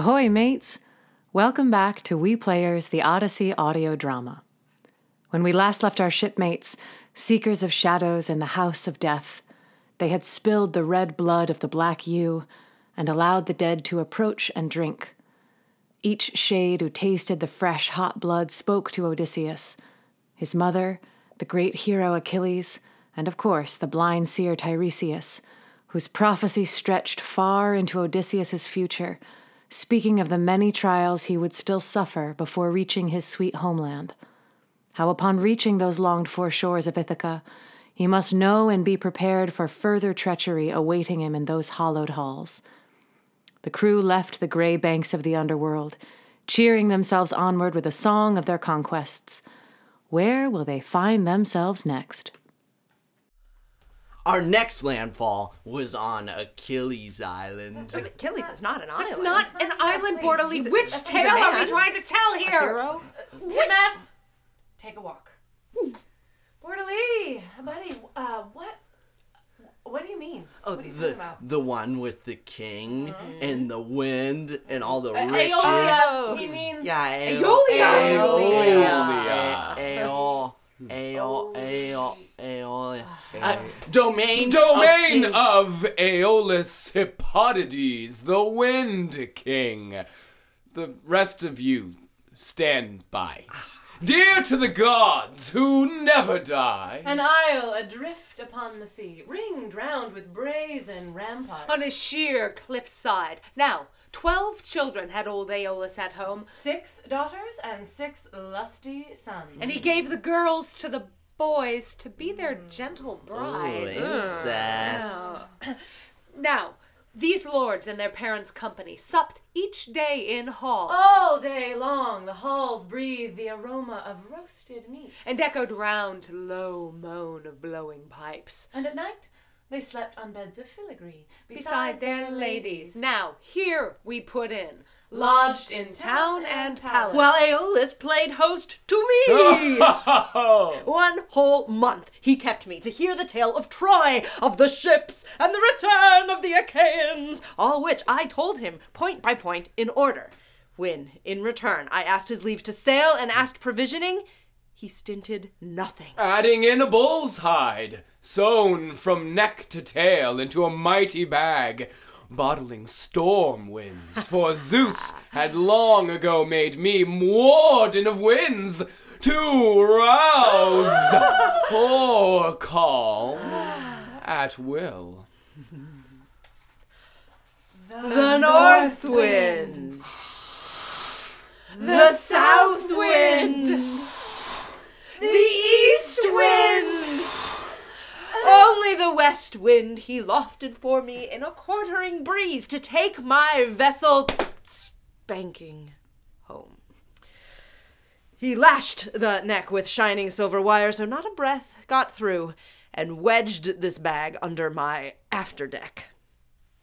Ahoy, mates! Welcome back to We Players the Odyssey audio drama. When we last left our shipmates, seekers of shadows in the house of death, they had spilled the red blood of the black ewe and allowed the dead to approach and drink. Each shade who tasted the fresh, hot blood spoke to Odysseus, his mother, the great hero Achilles, and of course the blind seer Tiresias, whose prophecy stretched far into Odysseus's future, speaking of the many trials he would still suffer before reaching his sweet homeland. How upon reaching those longed for shores of Ithaca, he must know and be prepared for further treachery awaiting him in those hallowed halls. The crew left the gray banks of the underworld, cheering themselves onward with a song of their conquests. Where will they find themselves next? Our next landfall was on Achilles Island. Achilles is not an island. It's not an island, Borderly. Which tale are we trying to tell here? hero. Timas, take a walk. Borderly, buddy, uh, what? What do you mean? Oh, what are you the talking about? the one with the king and the wind and all the Uh, riches. Aeolia. He means. Yeah, Aeolia. Aeolia. Aeol. Aeol. Aeol. Aeol. Uh, Domain. Domain of of Aeolus Hippotades, the Wind King. The rest of you stand by. Dear to the gods who never die. An isle adrift upon the sea, ringed round with brazen ramparts. On a sheer cliffside. Now, twelve children had old Aeolus at home, Six daughters and six lusty sons. and he gave the girls to the boys to be their mm. gentle Ooh, brides. incest. Now, these lords and their parents' company supped each day in hall, All day long, the halls breathe the aroma of roasted meats. and echoed round to low moan of blowing pipes. And at night, they slept on beds of filigree Beside their ladies. Now, here we put in. Lodged in town and palace. While Aeolus played host to me. One whole month he kept me to hear the tale of Troy, of the ships, and the return of the Achaeans, all which I told him point by point in order. When, in return, I asked his leave to sail and asked provisioning, he stinted nothing. Adding in a bull's hide, sewn from neck to tail into a mighty bag, bottling storm winds, for Zeus had long ago made me warden of winds to rouse or calm at will. The north wind, the south wind, the east wind. Only the west wind he lofted for me in a quartering breeze to take my vessel spanking home. He lashed the neck with shining silver wire so not a breath got through, and wedged this bag under my afterdeck.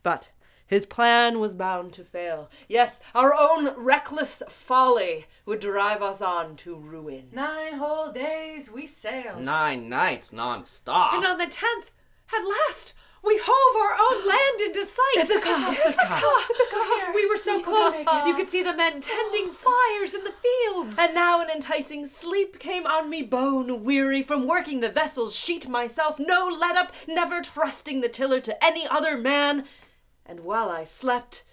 But his plan was bound to fail. Yes, our own reckless folly would drive us on to ruin. Nine whole days we sailed. Nine nights non-stop. And on the tenth, at last, we hove our own land into sight. We were so close, you could see the men tending fires in the fields. And now an enticing sleep came on me, bone weary from working the vessel's sheet myself, no let up, never trusting the tiller to any other man. And while I slept,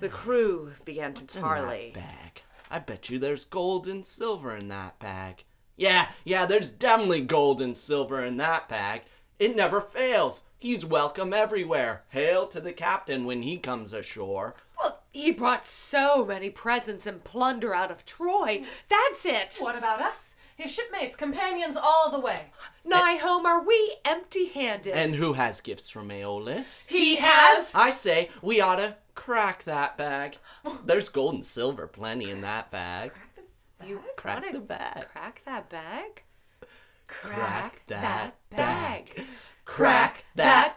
the crew began to in that parley. bag. I bet you there's gold and silver in that bag. Yeah, yeah, there's definitely gold and silver in that bag. It never fails. He's welcome everywhere. Hail to the captain when he comes ashore. Well, he brought so many presents and plunder out of Troy. That's it. What about us? His shipmates, companions all the way. Nigh home are we empty handed. And who has gifts from Aeolus? He has. I say we ought to crack that bag. There's gold and silver plenty in that bag. you Crack the bag. Crack that bag? Crack that that bag. bag. Crack that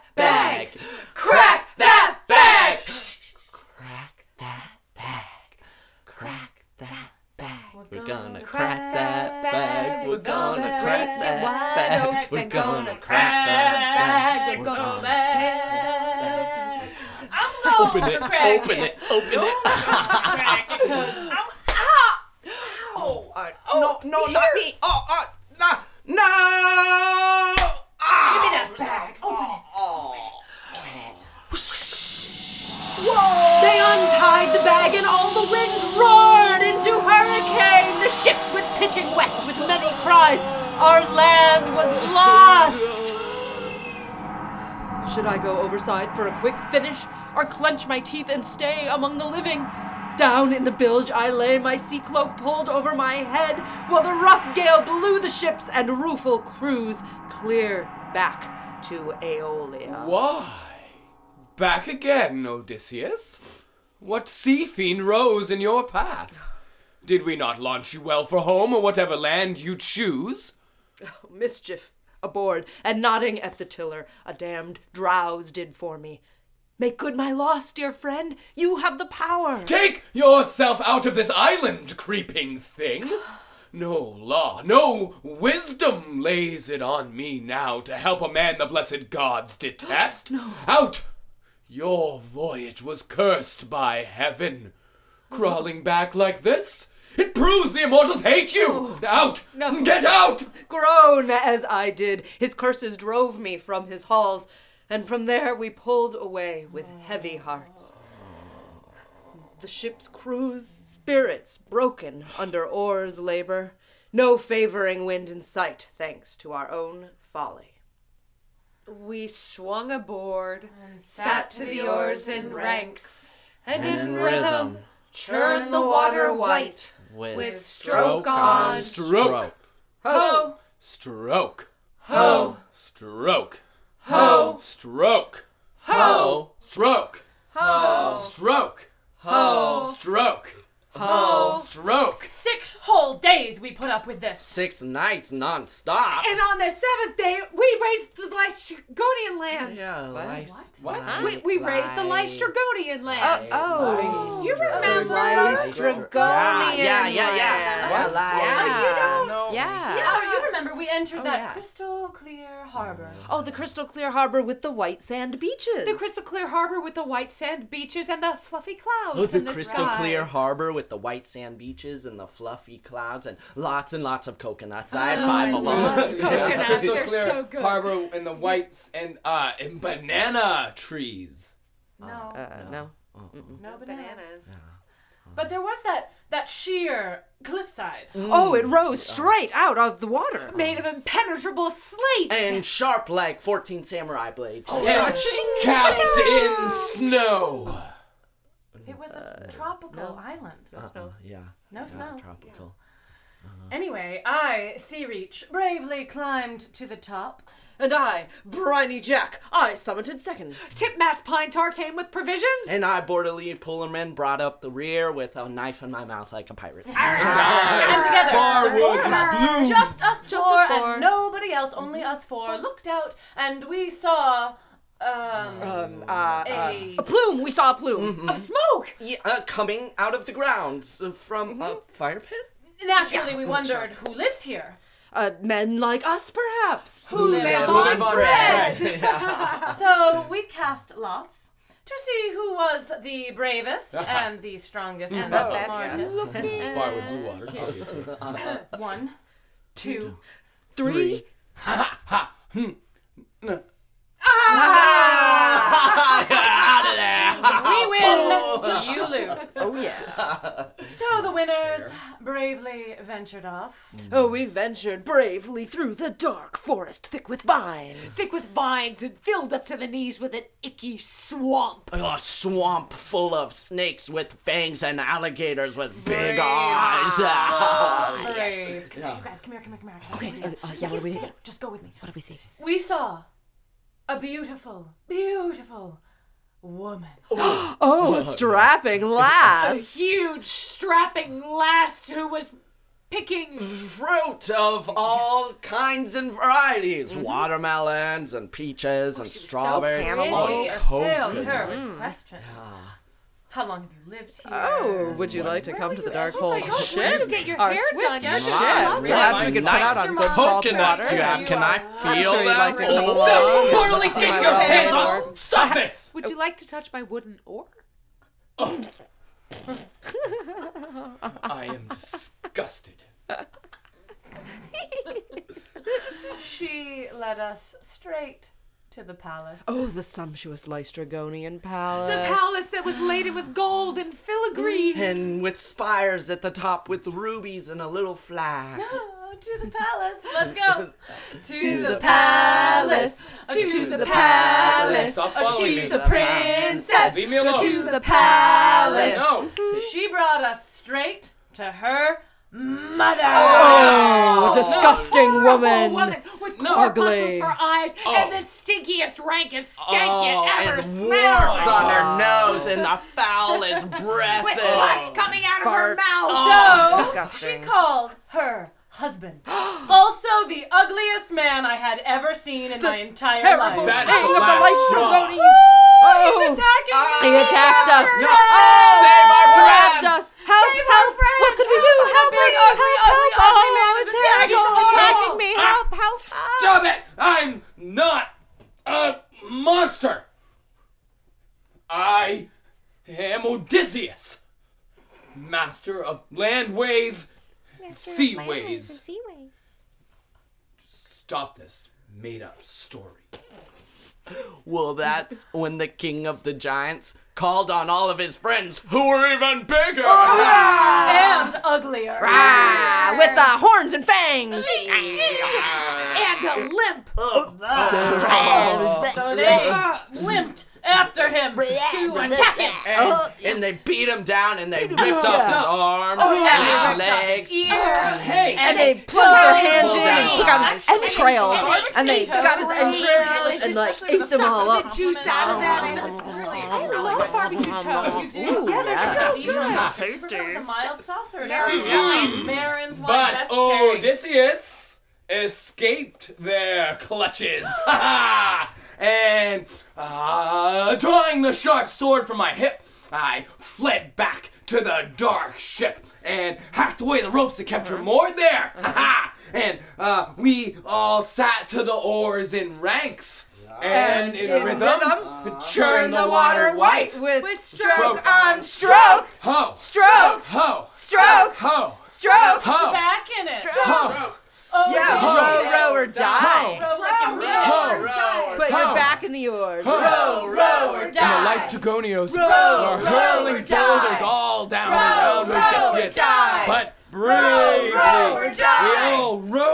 Open it, open it. it, open it. Crack I'm- ah! Oh, uh, no, no, not me. Oh, uh, nah, no. Give me that bag. Open it. They untied the bag and all the winds roared into hurricane. The ships went pitching west with many cries. Our land was lost. Should I go overside for a quick finish or clench my teeth and stay among the living? Down in the bilge I lay, my sea cloak pulled over my head, while the rough gale blew the ships and rueful crews clear back to Aeolia. Why? Back again, Odysseus? What sea fiend rose in your path? Did we not launch you well for home or whatever land you choose? Oh, mischief aboard, and nodding at the tiller, a damned drowse did for me. Make good my loss, dear friend. You have the power. Take yourself out of this island, creeping thing! No law, no wisdom lays it on me now to help a man the blessed gods detest. no. Out! Your voyage was cursed by heaven. Crawling back like this, it proves the immortals hate you! Out! No. Get out! Groan as I did, his curses drove me from his halls, and from there we pulled away with heavy hearts. The ship's crew's spirits broken under oars' labor, no favoring wind in sight, thanks to our own folly. We swung aboard, Sat to the oars in ranks, and, And in in rhythm rhythm, churned the water white. with, with stroke on Stroke! Ho, Stroke! ho, Stroke! Ho, Stroke! ho, Stroke! ho, Stroke! ho, Stroke! ho. Stroke! Six whole days we put up with this. six nights non-stop. And on the seventh day, we raised the Laestrygonian land. Yeah, lice- What? lice- We, we raised the Laestrygonian land. Uh, oh, you remember? Laestrygonian Yeah, yeah, yeah, yeah. land. What? Yeah. Oh, you don't? No. Yeah. Oh, you remember we entered oh, that yeah. crystal clear harbor. Oh, the crystal clear harbor with the white sand beaches. The crystal clear harbor with the white sand beaches and the fluffy clouds Oh, the in the crystal sky. clear harbor with the white sand beaches and the fluffy clouds and lots and lots of coconuts. I had five of them. Coconuts Crystal are clear so good. harbor and the whites and uh and banana trees. No, Uh, no. no bananas. But there was that that sheer cliffside. Oh, it rose straight out of the water. Made of impenetrable slate. and sharp like 14 samurai blades. And capped in snow. It was a tropical island. Uh, yeah. No yeah, snow. Tropical. Anyway, I, Sea Reach, bravely climbed to the top. And I, Briny Jack, I summited second. Tipmast Pine Tar came with provisions. And I, Borderly Pullerman, brought up the rear with a knife in my mouth like a pirate. And together, Starwood four of us, Bloom. just us Just four, us four. and nobody else, only us four, looked out and we saw um, Um, uh, a a plume. We saw a plume. of smoke. Yeah, uh, coming out of the ground uh, from a fire pit? Naturally we wondered who lives here. Uh, men like us, perhaps. Who live live on on bread. so we cast lots to see who was the bravest and the strongest and the Oh. smartest. Sparwood Bluewater, obviously. One, two, Three. We win, you lose. Oh, yeah. So the winners bravely ventured off. Oh, we ventured bravely through the dark forest thick with vines. Thick with vines and filled up to the knees with an icky swamp. A swamp full of snakes with fangs and alligators with big eyes. Brave. You guys, come here, come here, come here. Okay, uh, uh, yeah, what do we see? Just go with me. What do we see? We saw a beautiful, beautiful woman. Oh, oh a strapping lass. A lass. huge, strapping lass who was picking. Fruit of all kinds and varieties mm-hmm. watermelons and peaches oh, and strawberries. cantaloupe. Oh, really assailed her mm. with questions. How long have you lived here? Oh, would you like to come to the dark hole my gosh, ship? where get your Our hair done? ship. That's. Perhaps we could put out on good salt Coconuts water. you have. Can I feel sure you'd like to come Oh, along. Borderly, See get my your hands board. off! Stop this! Would you like to touch my wooden oar? Oh. I am disgusted. She led us straight to the palace. Oh, the sumptuous Laestrygonian palace. The palace that was laden with gold and filigree. And with spires at the top with rubies and a little flag. Oh, to the palace. Let's go. to the palace, oh, To the palace. Stop oh, following me. She's a princess. Leave me alone. To the palace. No. She brought us straight to her mother. Oh, oh disgusting Horrible woman. woman with No. corpuscles Ugly. for eyes Oh. and the stinkiest, rankest stank Oh, you ever and smelled. warts on her nose and the foulest breath. With and- pus coming out of her mouth. Oh, So disgusting. she called her husband. also the ugliest man I had ever seen in my entire Terrible life. That king of the last straw. Lystragonies. He's attacking me. He attacked us. No. Oh, Save our grabbed friend. us. Help, Save help. our friend. What could we do? Help Help us. us. Big, Help, ugly, help. ugly, ugly man Oh, is it's attacking terrible. us. Attacking Oh. me. Ah. Help, help. Stop it! I'm not a monster. I am Odysseus, master of landways, seaways. Stop this made-up story. Well, that's when the king of the giants called on all of his friends who were even bigger. And uglier. Ah, with the horns and fangs. and a limp. So they limped after him to attack him. And, and they beat him down and they ripped off his arms Oh, yeah, they and ripped off his his legs. ears. Hey, And they plunged their hands in and took out his entrails. And they Barbecue got his entrails and like ate them all Sucked up. the juice out of that. It was Really? I love barbecue toast. Yeah, they're so good. Tasty. A mild saucer. Marin's wine. Marin's wine. but best pairing. Odysseus escaped their clutches. Ha ha! And uh, drawing the sharp sword from my hip, I fled back to the dark ship and hacked away the ropes that kept her moored there. Ha ha! And uh, we all sat to the oars in ranks. And, in, rhythm, churn the water white. with, With stroke stroke on stroke, Ho! stroke, Ho! stroke, Ho! stroke. Ho! Back in it. Ho! Oh, Yeah, Ho. row, row, or die. Row like you mean it. Ho! Die. But Ho. you're back in the oars. Ho. Row, row, or And the die. lights Dragonios Row, are row, hurling or boulders all down Row, around row, or Odysseus. die. But bravely, row, or we all Row,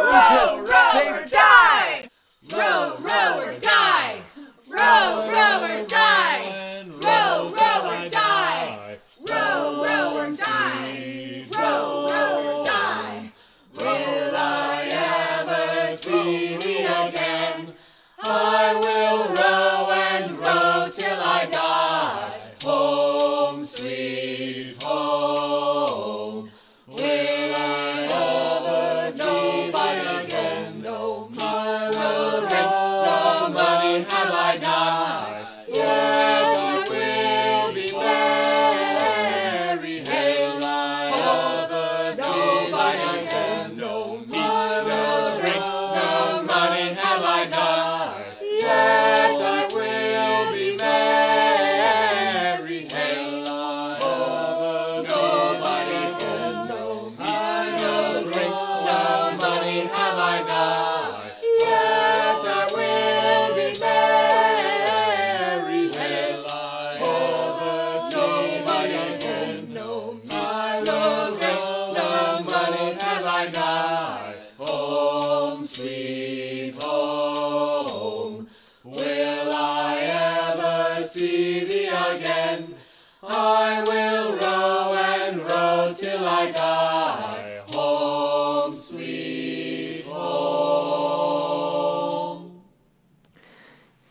thee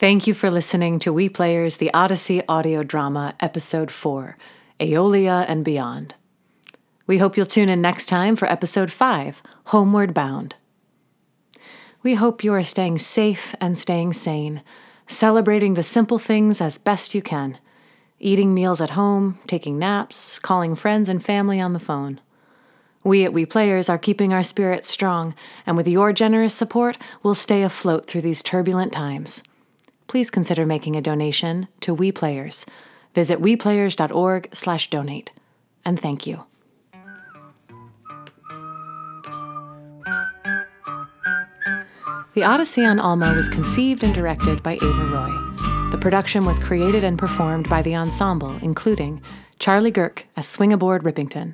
Thank you for listening to We Players The Odyssey audio drama, Episode 4 Aeolia and Beyond. We hope you'll tune in next time for Episode 5 Homeward Bound. We hope you are staying safe and staying sane, celebrating the simple things as best you can, eating meals at home, taking naps, calling friends and family on the phone. We at We Players are keeping our spirits strong, and with your generous support, we'll stay afloat through these turbulent times. Please consider making a donation to We Players. Visit weplayers.org/donate. And thank you. The Odyssey on Alma was conceived and directed by Ava Roy. The production was created and performed by the ensemble, including Charlie Girk as Swingaboard Rippington,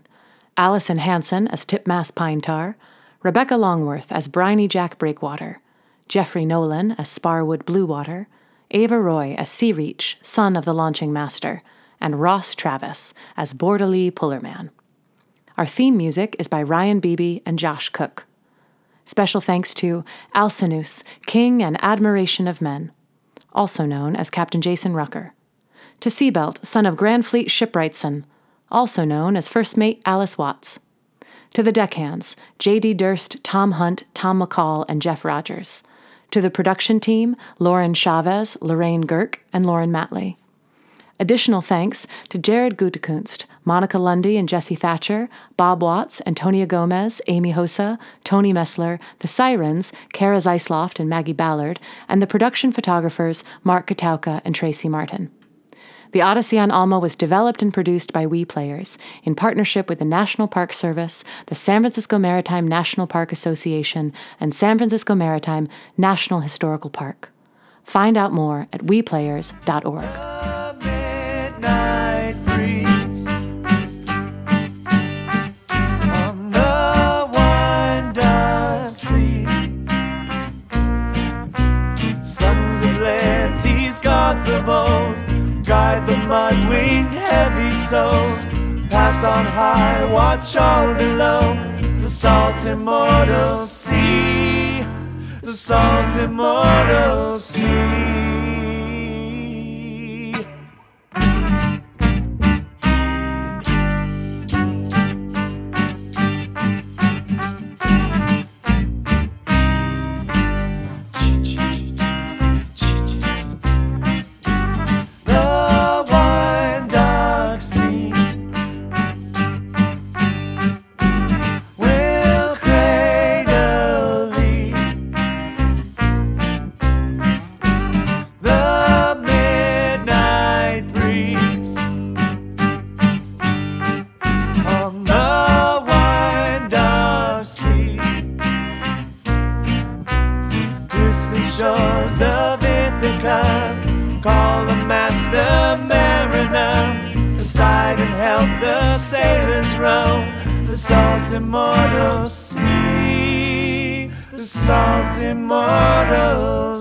Allison Hanson as Tipmass Pine Tar, Rebecca Longworth as Briny Jack Breakwater, Jeffrey Nolan as Sparwood Bluewater, Ava Roy as Sea Reach, son of the launching master, and Ross Travis as Bordeley Pullerman. Our theme music is by Ryan Beebe and Josh Cook. Special thanks to Alcinous, King and Admiration of Men, also known as Captain Jason Rucker. To Seabelt, son of Grand Fleet Shipwrightson, also known as First Mate Alice Watts. To the deckhands, J.D. Durst, Tom Hunt, Tom McCall, and Jeff Rogers. To the production team, Lauren Chavez, Lorraine Girk, and Lauren Matley. Additional thanks to Jared Gutekunst, Monica Lundy and Jesse Thatcher, Bob Watts, Antonia Gomez, Amy Hosa, Tony Messler, the Sirens, Kara Zeisloft and Maggie Ballard, and the production photographers Mark Katauka and Tracy Martin. The Odyssey on Alma was developed and produced by We Players in partnership with the National Park Service, the San Francisco Maritime National Park Association, and San Francisco Maritime National Historical Park. Find out more at weplayers.org. the mud-winged heavy souls. Paths on high, watch all below. The salt immortal sea, the salt immortal sea. Salt immortal sea. The salt immortal sea